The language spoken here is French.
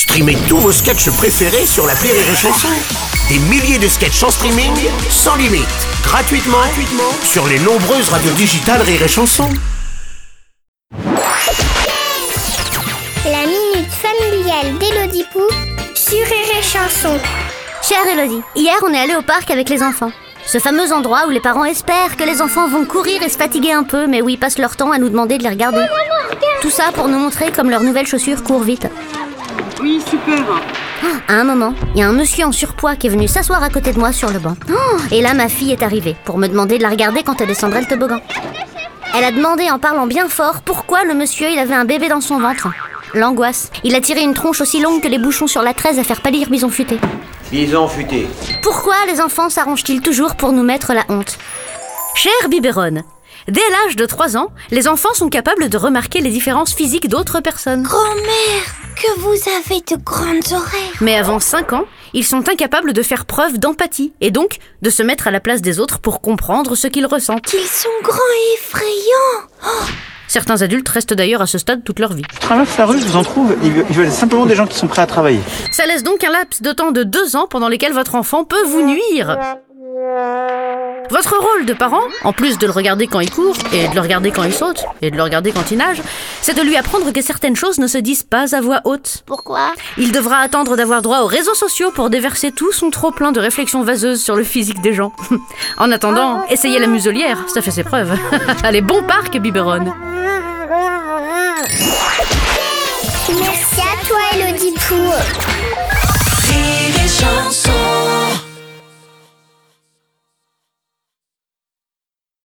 Streamez tous vos sketchs préférés sur la Rire et Chanson. Des milliers de sketchs en streaming, sans limite, gratuitement, gratuitement sur les nombreuses radios digitales Rire et Chanson. La minute familiale d'Élodie Pou sur Rire et Chanson. Chère Elodie, hier on est allé au parc avec les enfants. Ce fameux endroit où les parents espèrent que les enfants vont courir et se fatiguer un peu, mais où ils passent leur temps à nous demander de les regarder. Tout ça pour nous montrer comme leurs nouvelles chaussures courent vite. Oui, super. À un moment, il y a un monsieur en surpoids qui est venu s'asseoir à côté de moi sur le banc. Oh, et là, ma fille est arrivée pour me demander de la regarder quand elle descendrait le toboggan. Elle a demandé en parlant bien fort pourquoi le monsieur il avait un bébé dans son ventre. L'angoisse. Il a tiré une tronche aussi longue que les bouchons sur la 13 à faire pâlir Bison Futé. Bison futé. Pourquoi les enfants s'arrangent-ils toujours pour nous mettre la honte? Cher Biberon, dès l'âge de 3 ans, les enfants sont capables de remarquer les différences physiques d'autres personnes. Grand-mère, que vous avez de grandes oreilles. Mais avant 5 ans, ils sont incapables de faire preuve d'empathie et donc de se mettre à la place des autres pour comprendre ce qu'ils ressentent. Ils sont grands et effrayants. Certains adultes restent d'ailleurs à ce stade toute leur vie. Je traverse la rue, je vous en trouve, ils veulent- simplement des gens qui sont prêts à travailler. Ça laisse donc un laps de temps de 2 ans pendant lesquels votre enfant peut vous nuire. Votre rôle de parent, en plus de le regarder quand il court, et de le regarder quand il saute, et de le regarder quand il nage, c'est de lui apprendre que certaines choses ne se disent pas à voix haute. Pourquoi? Il devra attendre d'avoir droit aux réseaux sociaux pour déverser tout son trop plein de réflexions vaseuses sur le physique des gens. en attendant, essayez la muselière, ça fait ses preuves. Allez, bon parc, Biberon.